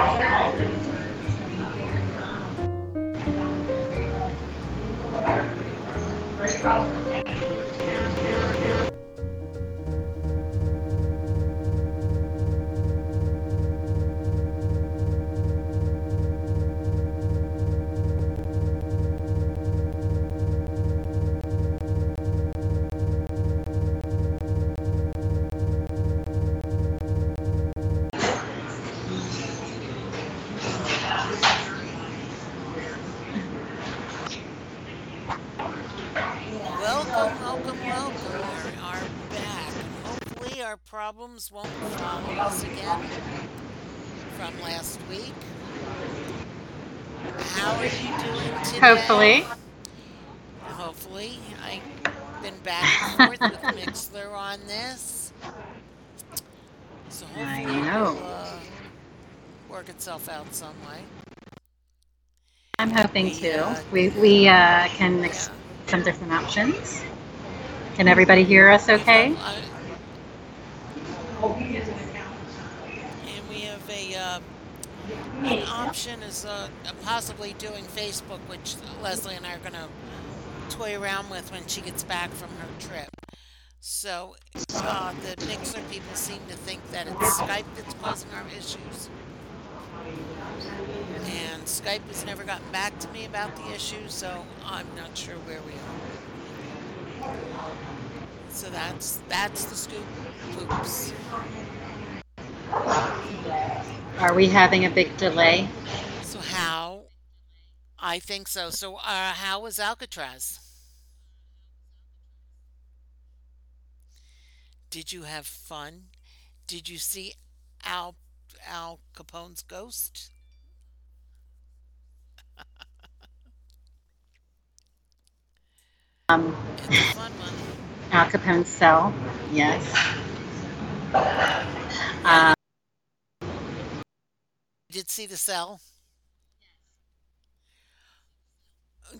Welcome, problems won't follow us again from last week. How are you doing today? Hopefully. Hopefully, I've been back and forth with Mixler on this, so I know. will uh, work itself out some way. I'm hoping We, to. uh, We we uh, can yeah. explore some different options. Can everybody hear us okay? uh, and we have a uh, an option is uh, possibly doing Facebook, which Leslie and I are going to toy around with when she gets back from her trip. So uh, the Mixer people seem to think that it's Skype that's causing our issues, and Skype has never gotten back to me about the issue, so I'm not sure where we are. So that's that's the scoop. Oops. Are we having a big delay? So how? I think so. So uh, how was Alcatraz? Did you have fun? Did you see Al Al Capone's ghost? Um. Al Capone's cell. Yes. Um, did see the cell.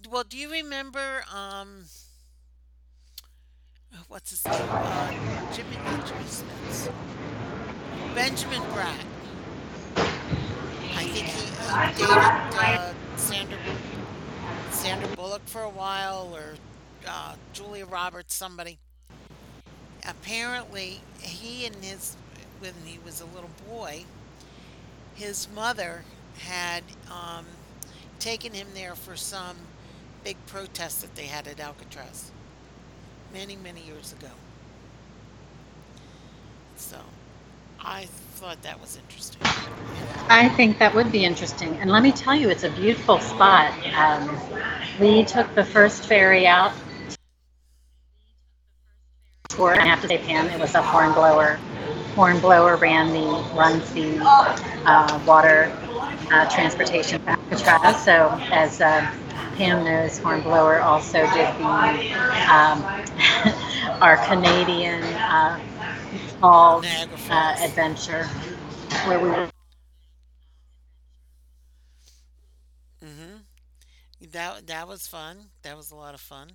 Well, do you remember um what's his name? Uh, Jimmy, not Jimmy. Benjamin Bratt. I think he, he dated uh, Sandra Sandra Bullock for a while, or uh, Julia Roberts, somebody. Apparently, he and his when he was a little boy, his mother had um, taken him there for some big protest that they had at Alcatraz many, many years ago. So I thought that was interesting. I think that would be interesting. And let me tell you, it's a beautiful spot. Um, we took the first ferry out for, I have to say, Pam, it was a hornblower. Hornblower ran the, runs the uh, water uh, transportation Alcatraz. So as uh, Pam knows, Hornblower also did the, um, our Canadian uh, Niagara uh, adventure where we were hmm That that was fun. That was a lot of fun,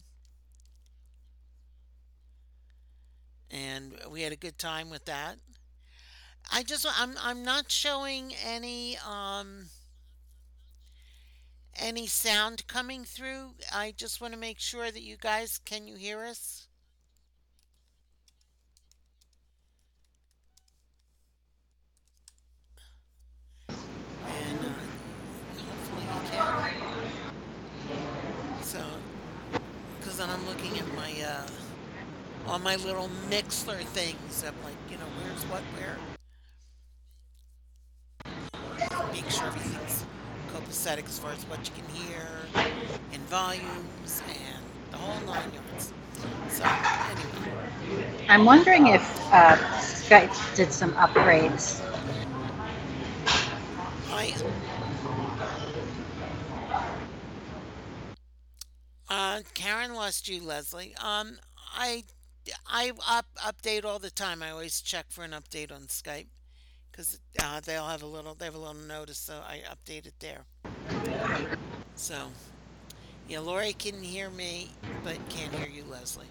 and we had a good time with that. I just I'm I'm not showing any um any sound coming through. I just want to make sure that you guys can you hear us? And uh, hopefully you can. So, then I'm looking at my uh on my little Mixler things. I'm like, you know, where's what where. Make sure everything's copacetic as far as what you can hear in volumes and the whole nine yards. So anyway, I'm wondering if uh, Skype did some upgrades. I uh Karen lost you, Leslie. Um I I up update all the time. I always check for an update on Skype because uh, they'll have a little they have a little notice, so I update it there. So yeah, Lori can hear me, but can't hear you, Leslie.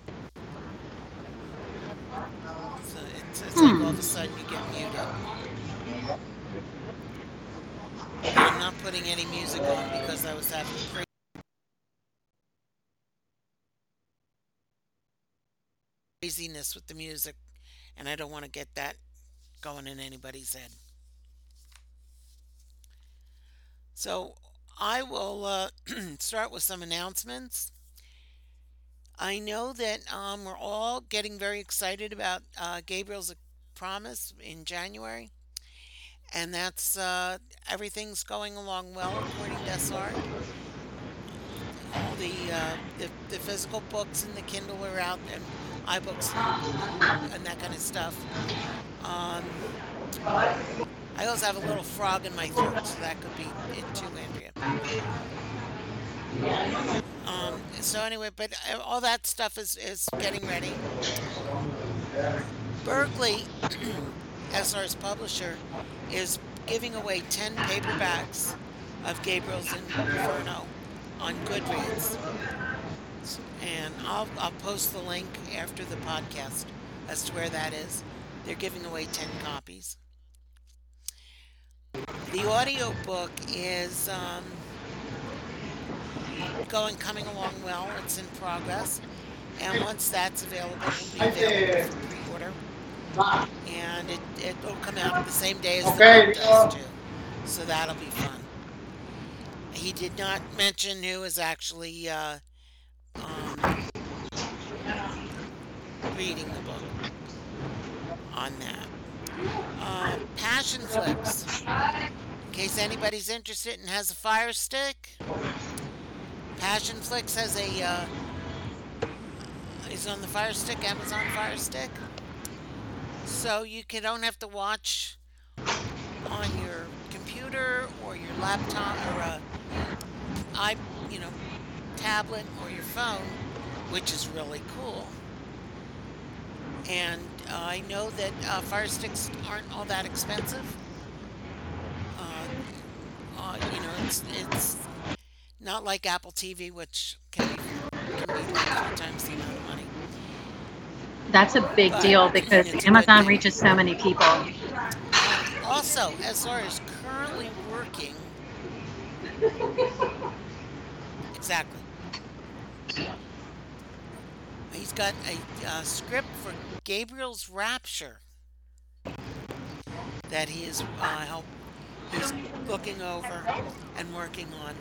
So it's, it's like all of Hmm. a sudden you get muted. I'm not putting any music on because I was having craziness with the music, and I don't want to get that going in anybody's head. So I will uh, start with some announcements. I know that um, we're all getting very excited about uh, Gabriel's Promise in January, and that's uh, everything's going along well according to SR. All the, uh, the the physical books and the Kindle are out, and iBooks and, that kind of stuff. Um, I also have a little frog in my throat, so that could be it too, Andrea. Um, so anyway, but uh, all that stuff is is getting ready. Berkley, SR's publisher, is giving away 10 paperbacks of Gabriel's Inferno on Goodreads. And I'll, I'll post the link after the podcast as to where that is. They're giving away 10 copies. The audiobook is um, going, coming along well. It's in progress. And once that's available, it will be available for pre-order. And it, it'll come out the same day as the book does, too. So that'll be fun. He did not mention who is actually uh, um, reading the book on that. Uh, Passion Flix. In case anybody's interested and has a Fire Stick, Passion Flix has a uh, is on the Fire Stick, Amazon Fire Stick. So you can, don't have to watch on your computer or your laptop or a i you know tablet or your phone, which is really cool. And uh, I know that uh, Fire Sticks aren't all that expensive. Uh, uh, you know, it's it's not like Apple TV, which can be can be like four times the amount of money. That's a big But deal because it's a good Amazon reaches so many people. Also, SR is currently working exactly. He's got a uh, script for Gabriel's Rapture that he is uh, help, he's looking over and working on,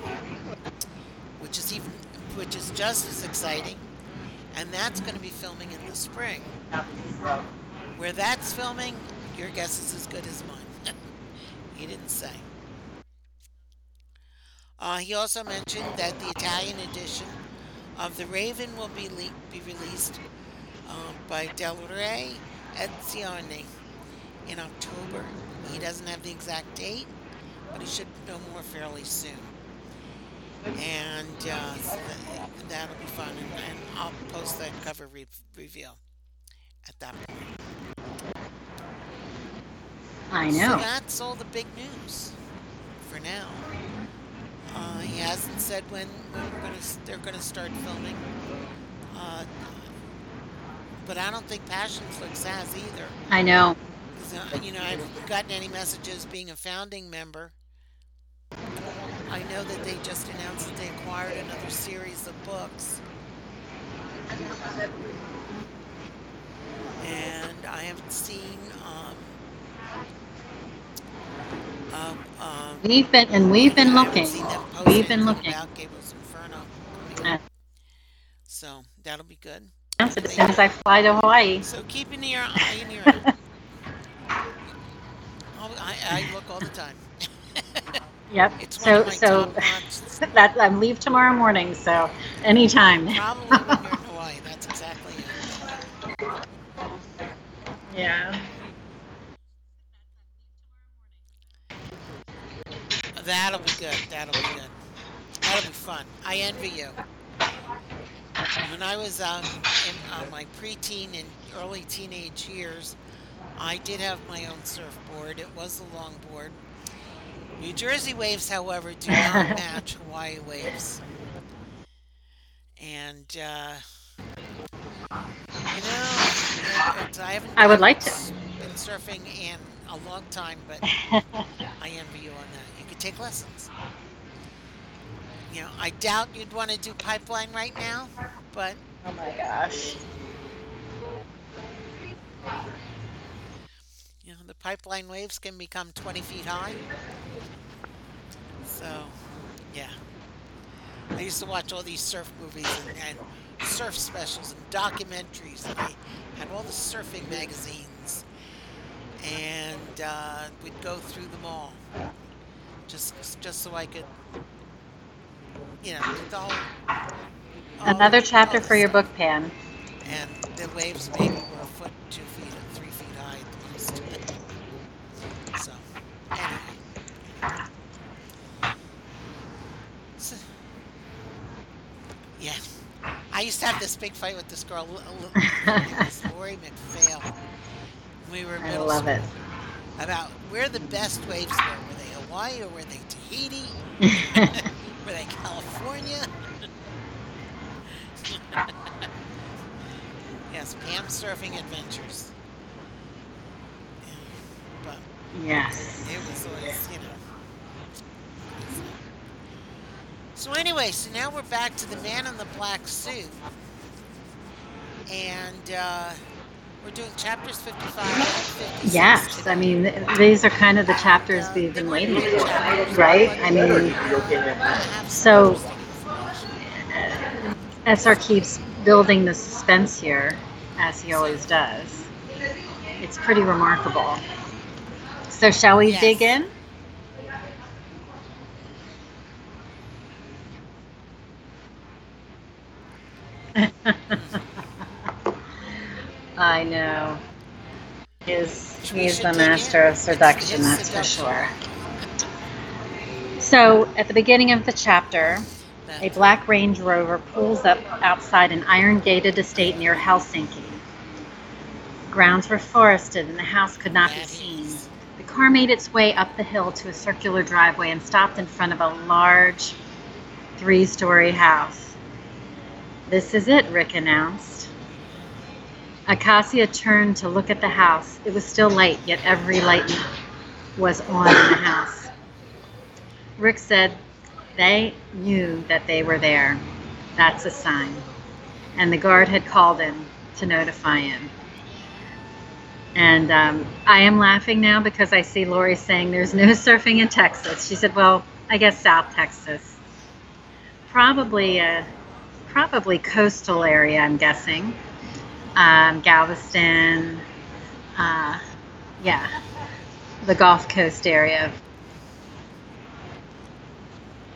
which is even which is just as exciting. And that's going to be filming in the spring. Where that's filming, your guess is as good as mine. he didn't say. Uh, he also mentioned that the Italian edition of The Raven will be, le- be released uh, by Del Rey Edizioni in October. He doesn't have the exact date, but he should know more fairly soon. And uh, so that, that'll be fun. And, and I'll post that cover re- reveal at that point. I So know. that's all the big news for now. Uh, he hasn't said when, when we're gonna they're gonna start filming. Uh, but I don't think Passion Flix has either, I know. So, you know, I haven't gotten any messages being a founding member. I know that they just announced that they acquired another series of books. And I haven't seen um, um, We've been and we've been looking. seen them post We've been looking. about Gabriel's Inferno coming Uh. So that'll be good. As soon as I fly to Hawaii. So keep an ear, eye and. Oh, I, I look all the time. Yep. It's So so that I leave tomorrow morning. So anytime. Probably when you're in Hawaii. That's exactly it. Yeah. That'll be good. That'll be good. That'll be fun. I envy you. When I was um, in uh, my preteen and early teenage years, I did have my own surfboard. It was a longboard. New Jersey waves, however, do not match Hawaii waves. And, uh, you know, it, I haven't I would like to. been surfing in a long time, but I envy you on that. Take lessons. You know, I doubt you'd want to do pipeline right now, but Oh my gosh. you know, the pipeline waves can become 20 feet high. So, yeah. I used to watch all these surf movies and, and surf specials and documentaries, and they had all the surfing magazines, and uh, we'd go through them all, just just so I could, you know, the whole. all Another the- chapter all for your book, Pam. and the waves maybe were a foot, two feet, three feet high at the most. So, anyway. So, yeah. I used to have this big fight with this girl, L- L- it was Lori McPhail. We were in I love school it. about where the best waves were. Hawaii or were they Tahiti? were they California? yes, Pam Surfing Adventures. But yes. it was always, you know. So anyway, so now we're back to the man in the black suit. And uh, we're doing chapters 55 Yes. today. I mean, th- these are kind of the chapters Uh, we've been waiting for, right? I mean, they have some So- interesting. SR keeps building the suspense here, as he always does. It's pretty remarkable. So, shall we Yes. dig in? I know. He's, he's the master of seduction, that's for sure. So, at the beginning of the chapter, a black Range Rover pulls up outside an iron gated estate near Helsinki. Grounds were forested and the house could not be seen. The car made its way up the hill to a circular driveway and stopped in front of a large three story house. This is it, Rick announced. Acacia turned to look at the house. It was still light, yet every light was on in the house. Rick said they knew that they were there. That's a sign. And the guard had called in to notify him. And um, I am laughing now because I see Lori saying there's no surfing in Texas. She said, "Well, I guess South Texas, probably a probably coastal area. I'm guessing, um, Galveston, uh, yeah, the Gulf Coast area."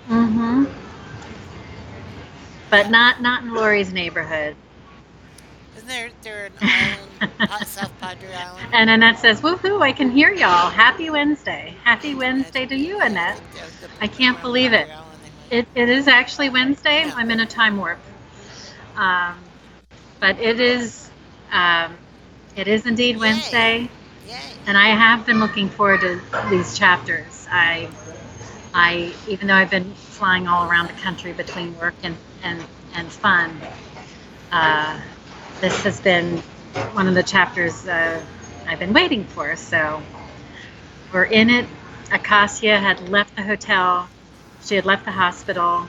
Mm-hmm. But not not in Lori's neighborhood. Isn't there, there an island, South Padre Island? And Annette says, "Woohoo! I can hear y'all. Happy Wednesday. Happy Wednesday to you, Annette." think the- the- I can't believe it. Padre Island they might- It, it is actually Wednesday. I'm in a time warp. Um, but it is um, it is indeed Yay. Wednesday, Yay. and I have been looking forward to these chapters. I I even though I've been flying all around the country between work and and and fun, uh, this has been one of the chapters uh, I've been waiting for. So we're in it. Acacia had left the hotel. She had left the hospital.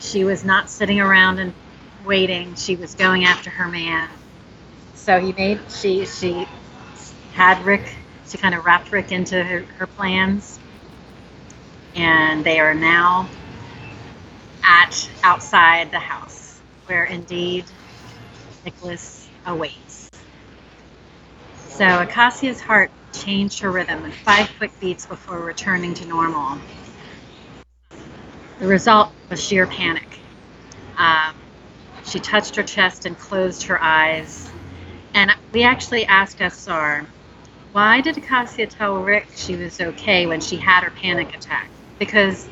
She was not sitting around and waiting. She was going after her man. So he made she she had Rick. She kind of wrapped Rick into her, her plans, and they are now at outside the house, where indeed Nicholas awaits. So Acacia's heart changed her rhythm with five quick beats before returning to normal. The result was sheer panic. Um, she touched her chest and closed her eyes. And we actually asked SR, why did Acacia tell Rick she was okay when she had her panic attack? Because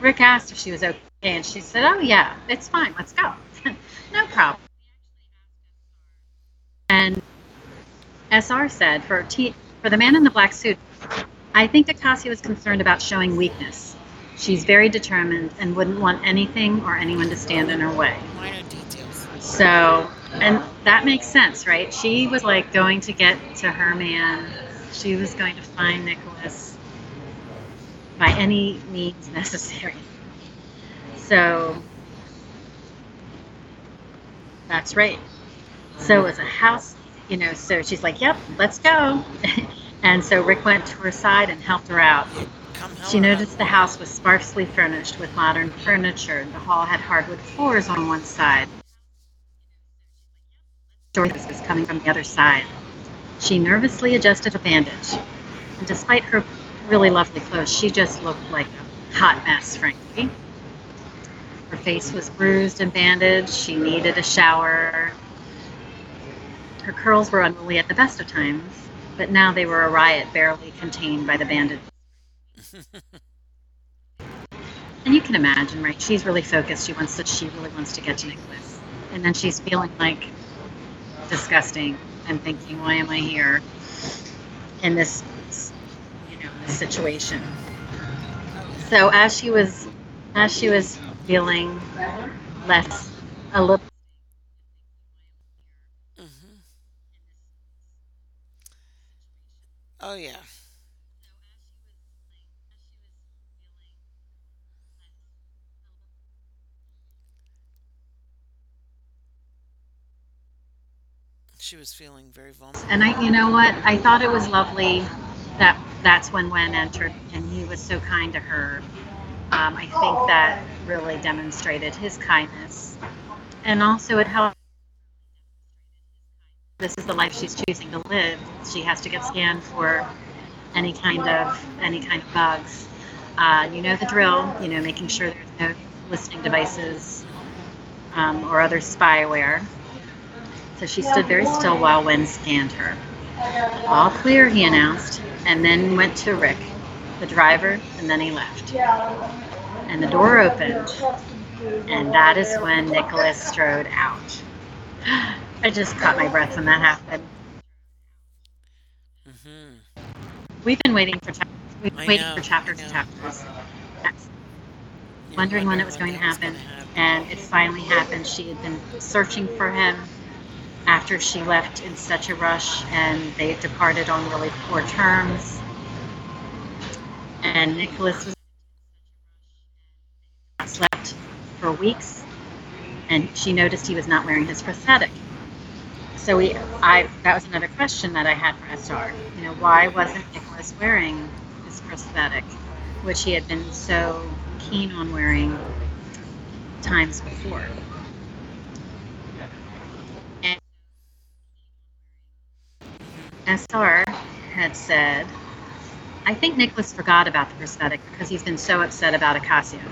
Rick asked if she was okay, and she said, oh, yeah, it's fine, let's go. no problem. And SR said, for, T- for the man in the black suit, I think Acacia was concerned about showing weakness. She's very determined and wouldn't want anything or anyone to stand in her way. Minor details. So, and that makes sense, right? She was like going to get to her man. She was going to find Nicholas by any means necessary. So, that's right. So it was a house, you know, so she's like, yep, let's go. and so Rick went to her side and helped her out. She noticed the house was sparsely furnished with modern furniture. The hall had hardwood floors on one side. Dorothy was coming from the other side. She nervously adjusted a bandage. And despite her really lovely clothes, she just looked like a hot mess, frankly. Her face was bruised and bandaged. She needed a shower. Her curls were unruly at the best of times, but now they were a riot barely contained by the bandage. And you can imagine, right? She's really focused. She wants to. She really wants to get to Nicholas, and then she's feeling like disgusting and thinking, "Why am I here in this, you know, this situation?" So as she was, as she was feeling less, a little Mm-hmm. Oh yeah. She was feeling very vulnerable. And I, you know what? I thought it was lovely that that's when Wen entered, and he was so kind to her. Um, I think that really demonstrated his kindness, and also it helped. This is the life she's choosing to live. She has to get scanned for any kind of any kind of bugs. Uh, you know the drill. You know, making sure there's no listening devices um, or other spyware. So she stood very still while Wen scanned her. All clear, he announced, and then went to Rick, the driver, and then he left. And the door opened, and that is when Nicholas strode out. I just caught my breath when that happened. hmm We've been waiting for chap- we've been I waiting know, for chapters and chapters. Yes. Wondering when it was going to happen, and it finally happened. She had been searching for him after she left in such a rush, and they departed on really poor terms. And Nicholas was slept for weeks, and she noticed he was not wearing his prosthetic. So we, I, that was another question that I had for SR. You know, why wasn't Nicholas wearing his prosthetic, which he had been so keen on wearing times before? SR had said, I think Nicholas forgot about the prosthetic because he's been so upset about Acacia,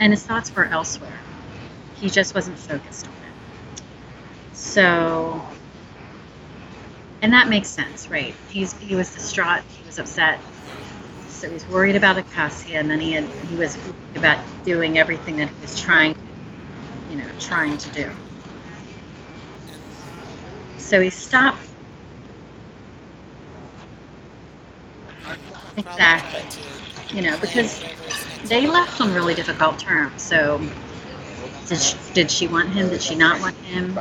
and his thoughts were elsewhere. He just wasn't focused on it. So, and that makes sense, right? He's he was distraught, he was upset, so he's worried about Acacia, and then he had he was about doing everything that he was trying, you know, trying to do. So he stopped. Exactly. You know, because they left on really difficult terms. So, did she, did she want him? Did she not want him?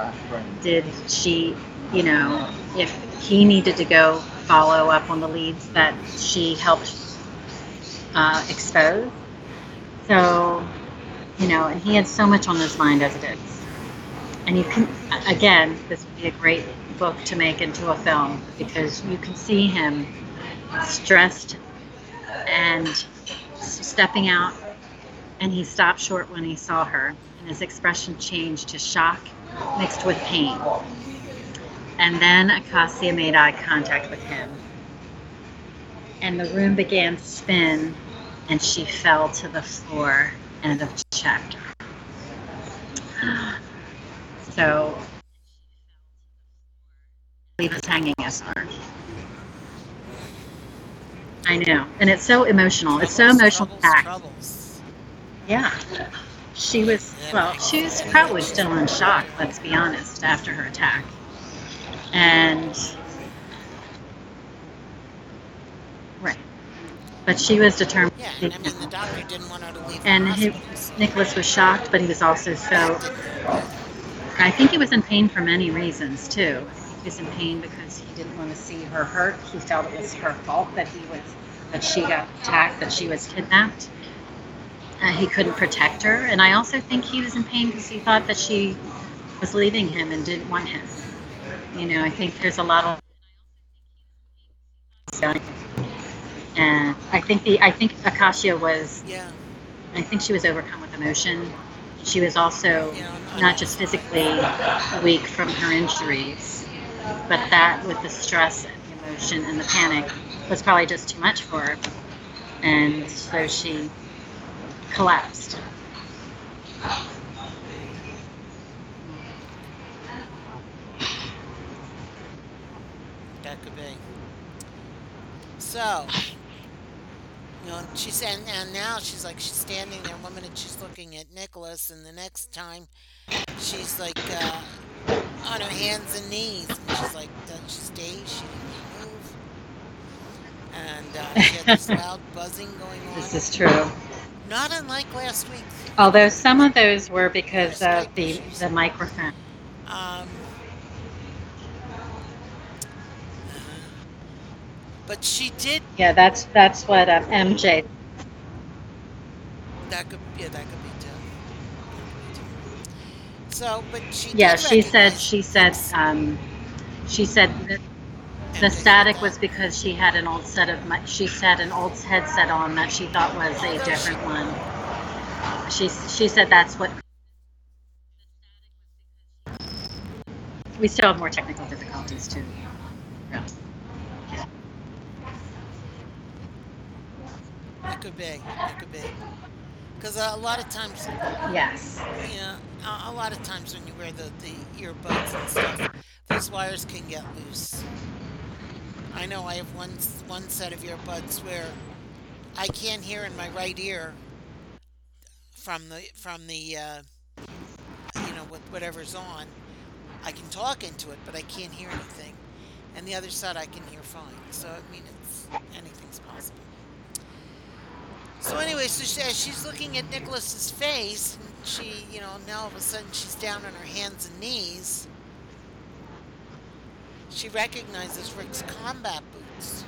Did she, you know, if he needed to go follow up on the leads that she helped uh, expose. So, you know, and he had so much on his mind as it is. And you can, again, this would be a great book to make into a film because you can see him stressed and stepping out, and he stopped short when he saw her, and his expression changed to shock mixed with pain. And then Acacia made eye contact with him. And the room began to spin, and she fell to the floor. End of chapter. So, leave us hanging, SR. I know. And it's so emotional. It's so emotional troubles, packed. troubles. Yeah. She was, well, she was probably still in shock, let's be honest, after her attack. And, right. But she was determined. Yeah, and I mean, the doctor didn't want her to leave And he, Nicholas was shocked, but he was also so. I think he was in pain for many reasons too. Was in pain because he didn't want to see her hurt. He felt it was her fault that he was that she got attacked, that she was kidnapped. Uh, he couldn't protect her, and I also think he was in pain because he thought that she was leaving him and didn't want him. You know, I think there's a lot of. And I think the I think Acacia was Yeah, I think she was overcome with emotion. She was also Yeah, not just physically weak from her injuries, but that with the stress and the emotion and the panic was probably just too much for her. And so she collapsed. that could be. So, you know, she's and, and now she's like she's standing there. One minute she's looking at Nicholas, and the next time she's like uh, on her hands and knees, and she's like, does she stay? She didn't move, and uh, she had this loud buzzing going on. This is true. Not unlike last week. Although some of those were because of the, the microphone. Um, but she did. Yeah, that's that's what um, MJ. That could yeah, that could So, but she. Yeah, did she said she said um, she said that The static was because she had an old set of, she had an old headset on that she thought was a different one. She, she said that's what. We still have more technical difficulties too. Yeah. It could be. It could be. Because a lot of times, Yes. yeah, a, a lot of times when you wear the, the earbuds and stuff, those wires can get loose. I know I have one one set of earbuds where I can't hear in my right ear from the from the uh, you know with whatever's on. I can talk into it, but I can't hear anything. And the other side I can hear fine. So I mean, it's anything's possible. So anyway, so she, as she's looking at Nicholas's face, and she, you know, now all of a sudden she's down on her hands and knees. She recognizes Rick's combat boots,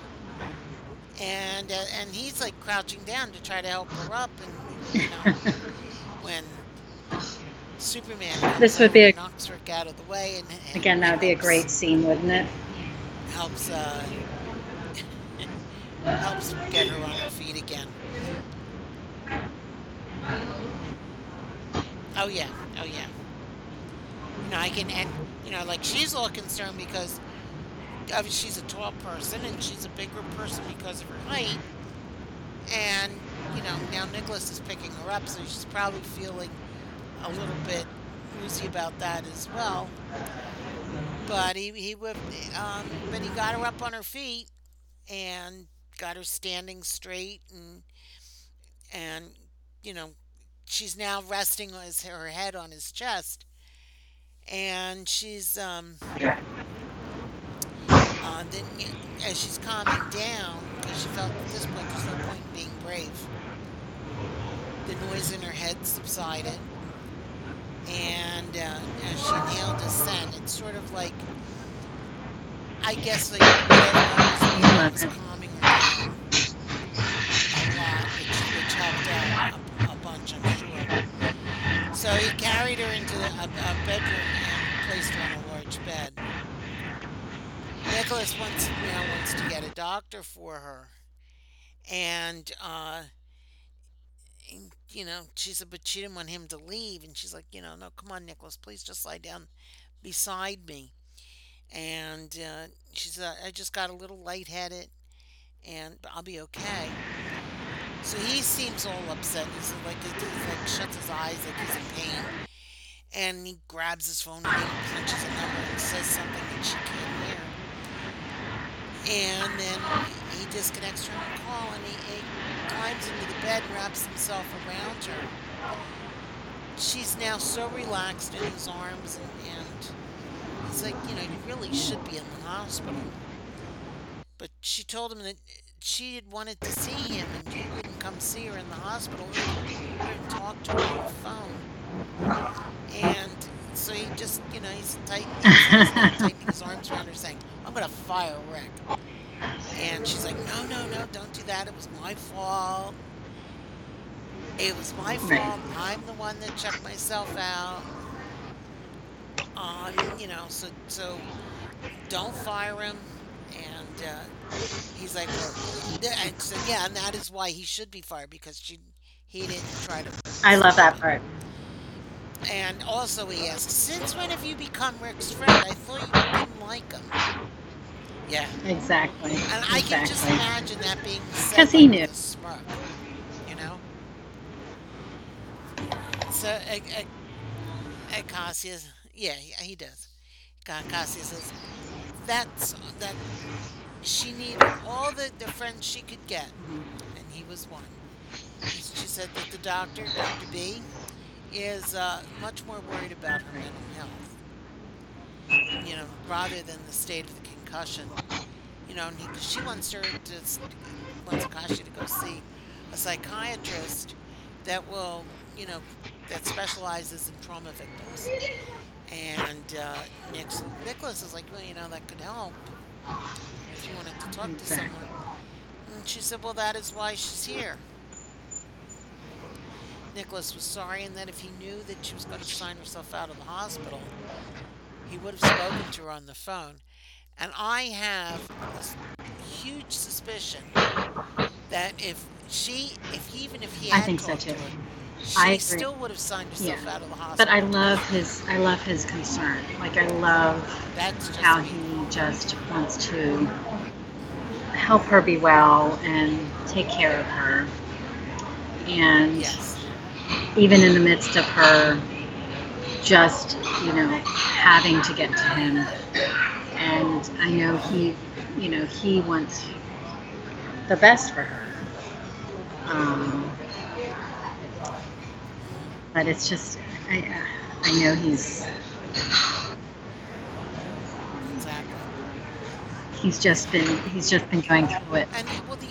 and uh, and he's like crouching down to try to help her up, and you know, when Superman This would be a- knocks Rick out of the way, and, and Again, that would be a great scene, wouldn't it? helps uh, helps get her on her feet again. Oh yeah, oh yeah. You know, I can, and you know, like she's all concerned because of she's a tall person and she's a bigger person because of her height, and you know now Nicholas is picking her up, so she's probably feeling a little bit woozy about that as well. But he he whipped, um, but he got her up on her feet and got her standing straight and and you know she's now resting his, her head on his chest. And she's um uh, then as she's calming down because she felt at this point there's no point in being brave. The noise in her head subsided. And uh, as she inhaled the scent it's sort of like I guess like whatever was it. calming her down a lot, which, which helped out I'm sure. So he carried her into the, a, a bedroom and placed her on a large bed. Nicholas wants now wants to get a doctor for her, and uh, you know she said, but she didn't want him to leave, and she's like, you know, no, come on, Nicholas, please just lie down beside me. And uh, she said, I just got a little lightheaded, and I'll be okay. So he seems all upset. He's like, he like shuts his eyes like he's in pain, and he grabs his phone and he punches a number and says something that she can't hear. And then he disconnects from the call and he, he climbs into the bed and wraps himself around her. She's now so relaxed in his arms and, and he's like, you know, you really should be in the hospital. But she told him that she had wanted to see him and he wouldn't come see her in the hospital. Wouldn't talk to her on the phone. And so he just, you know, he's tightening, he's tightening his arms around her saying, I'm going to fire Rick. And she's like, no, no, no, don't do that. It was my fault. It was my fault. I'm the one that checked myself out. Um, you know, so so don't fire him. And uh, he's like, well, and so yeah, and that is why he should be fired because she he didn't try to I love that part. And also he asks, since when have you become Rick's friend? I thought you didn't like him. Yeah. Exactly. And I can just imagine that being Because he knew. smirk, you know? So, uh, uh, Cassius, yeah, he, he does. Ca- Cassius says, that's, that she needed all the, the friends she could get, and he was one. She said that the doctor, Dr. B, is uh, much more worried about her mental health, you know, rather than the state of the concussion. You know, and he, she wants her to, wants Acacia to go see a psychiatrist that will, you know, that specializes in trauma victims. And uh, Nicholas is like, well, you know, that could help you wanted to talk to someone. And she said, well, that is why she's here. Nicholas was sorry, and that if he knew that she was going to sign herself out of the hospital, he would have spoken to her on the phone. And I have a huge suspicion that if she, if even if he I had think so too. to her, I she agree. still would have signed herself Yeah. out of the hospital. But I love his. I love his concern. Like I love That's just how he just wants to help her be well and take care of her. And Yes. even in the midst of her just, you know, having to get to him. And I know he, you know, he wants the best for her. Um, but it's just, I, I know he's Exactly. He's just been he's just been going through it. And well, the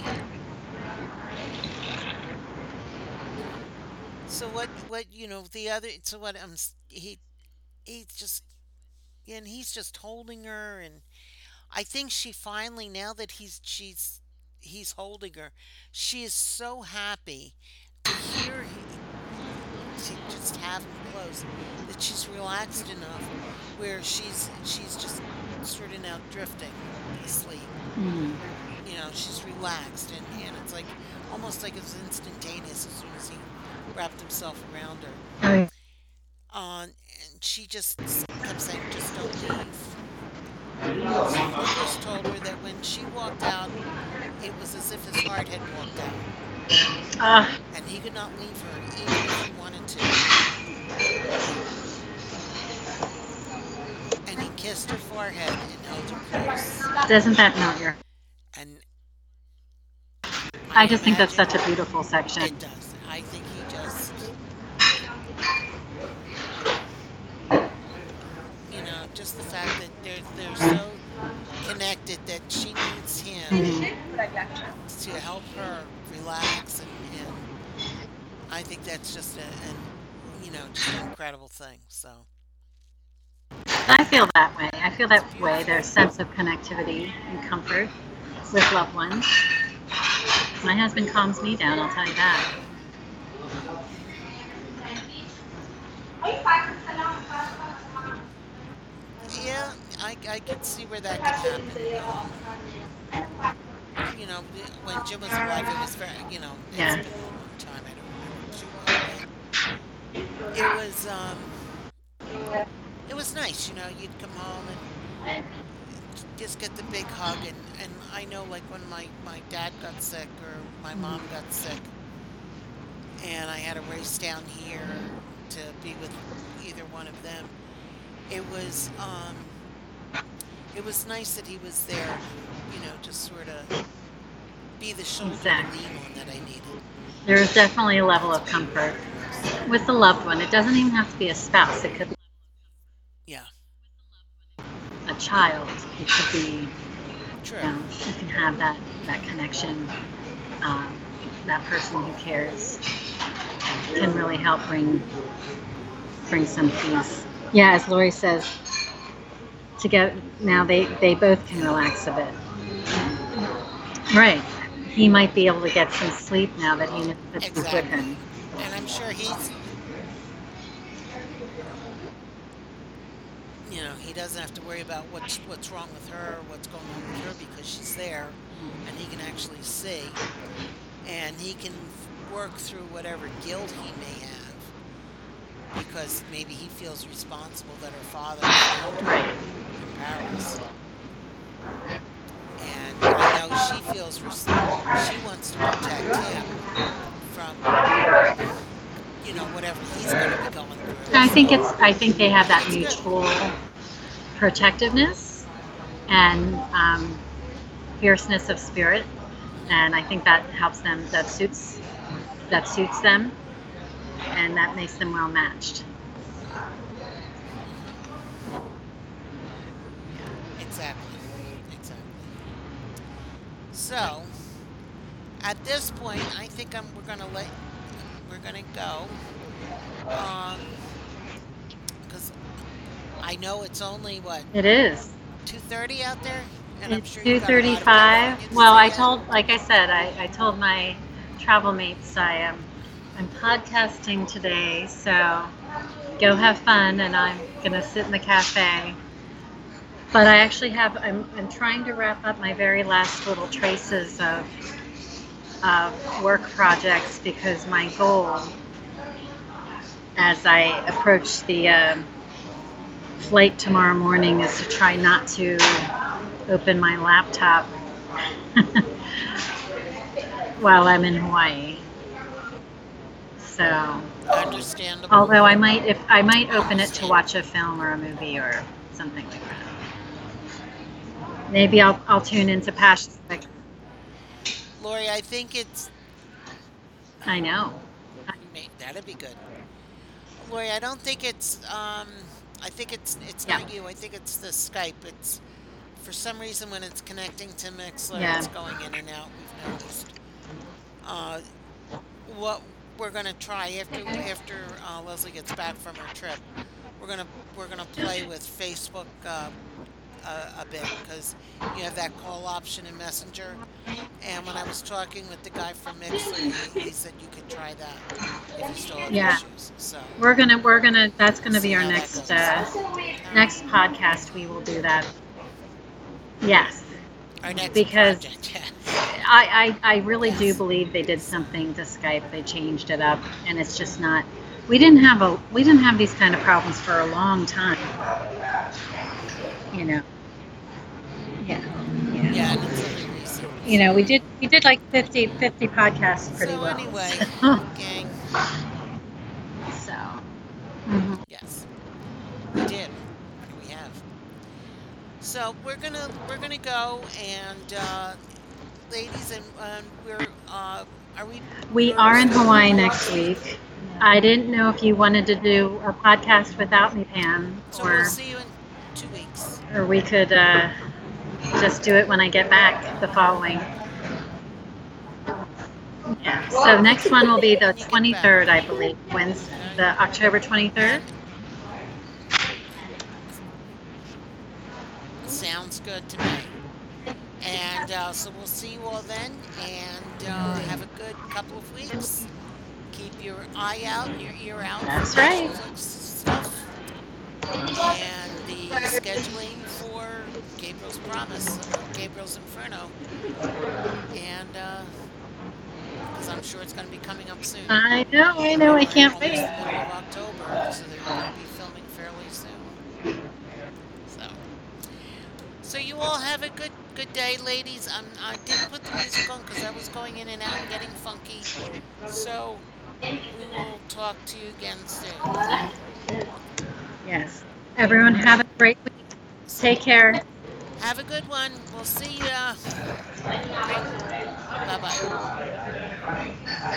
so what? What you know? The other. So what? Um, s- he he's just and he's just holding her, and I think she finally now that he's she's he's holding her, she is so happy to hear he, to just have him close that she's relaxed enough where she's she's just sort of now drifting asleep Mm. you know, she's relaxed and, and it's like almost like it was instantaneous as soon as he wrapped himself around her. Uh, and she just kept saying, just don't leave. Lucas told her that when she walked out, it was as if his heart had walked out. Ah, And he could not leave her even if he wanted to. Kissed her forehead and held her close. doesn't that melt your? And I just think that's such a beautiful section. It does. I think he just, you know, just the fact that they're they're so connected that she needs him Mhm. to help her relax, and, and I think that's just a, an, you know, just an incredible thing. So I feel that way. I feel that way. Their sense of connectivity and comfort. with loved ones. My husband calms me down, I'll tell you that. Yeah, I, I can see where that could happen. You know, when Jim was alive, it was very, you know, Yeah. been a long time. I don't remember. It was, um, it was nice. You know, you'd come home and just get the big hug. And, and I know, like, when my, my dad got sick or my mom got sick, and I had to race down here to be with either one of them. It was um, it was nice that he was there, you know, just sort of be the shoulder Exactly. to lean on that I needed. There is definitely a level of comfort with the loved one. It doesn't even have to be a spouse, it could be Yeah, a child, it could be true. you, know, you can have that, that connection. Um, that person who cares can really help bring bring some peace. Yeah, as Lori says, to get now they they both can relax a bit. Right. He might be able to get some sleep now that he knows that she's with Exactly. him. And I'm sure he's, you know, he doesn't have to worry about what's what's wrong with her, or what's going on with her, because she's there, hmm. and he can actually see, and he can work through whatever guilt he may have, because maybe he feels responsible that her father found her in Paris. And I know she feels she wants to protect him from, you know, whatever he's going to be going through. I think it's I think they have that mutual protectiveness and um, fierceness of spirit, and I think that helps them. That suits that suits them, and that makes them well matched. Exactly. Exactly. So, at this point, I think I'm. We're gonna let. We're gonna go. Um, I know it's only what It is. two thirty out there, and I'm It's sure two you've got a lot of thirty-five. Well, I told, like I said, I, I told my travel mates I am I'm podcasting today, so go have fun, and I'm gonna sit in the cafe. But I actually have I'm I'm trying to wrap up my very last little traces of of work projects because my goal as I approach the um, flight tomorrow morning is to try not to open my laptop while I'm in Hawaii. So, Understandable. although I might, if I might open it to watch a film or a movie or something like that. Maybe I'll I'll tune into Passion. Like, Lori, I think it's I know. That'd be good. Lori, I don't think it's. Um, I think it's. It's Yeah. not you. I think it's the Skype. It's for some reason when it's connecting to Mixlr, Yeah. it's going in and out. We've noticed. Uh, what we're gonna try after after uh, Leslie gets back from her trip, we're gonna we're gonna play with Facebook. Uh, a, a bit because you have that call option in Messenger. And when I was talking with the guy from Mixlr, he, he said you could try that if you still have Yeah. issues. So We're gonna we're gonna that's gonna be our next uh, next podcast. We will do that. Yes. our next because- project, yeah. I, I, I really do believe they did something to Skype. They changed it up, and it's just not. We didn't have a we didn't have these kind of problems for a long time. You know. Yeah. Yeah. yeah, and it's only recent. You know, we did we did like 50, 50 podcasts pretty so well. anyway, gang, so. mhm. yes, we did. We have. So we're gonna we're gonna go and uh, ladies and um, we're uh, are we We are in Hawaii next week. I didn't know if you wanted to do a podcast without me, Pam, so or we'll see you in two weeks. or we could uh, just do it when I get back the following. Yeah. So next one will be the 23rd, I believe, Wednesday, the October 23rd. Sounds good to me. And uh, so we'll see you all then, and uh, have a good couple of weeks. Keep your eye out and your ear out That's right. Stuff and the scheduling Gabriel's Promise, Gabriel's Inferno, and uh, because I'm sure it's going to be coming up soon. I know, I know, I can't wait. the middle of October, so they're going to be filming fairly soon. So, so you all have a good good day, ladies. I'm, I didn't put the music on because I was going in and out and getting funky. So we will talk to you again soon. Yes. Everyone have a great week. Take care. Have a good one. We'll see ya. Bye bye.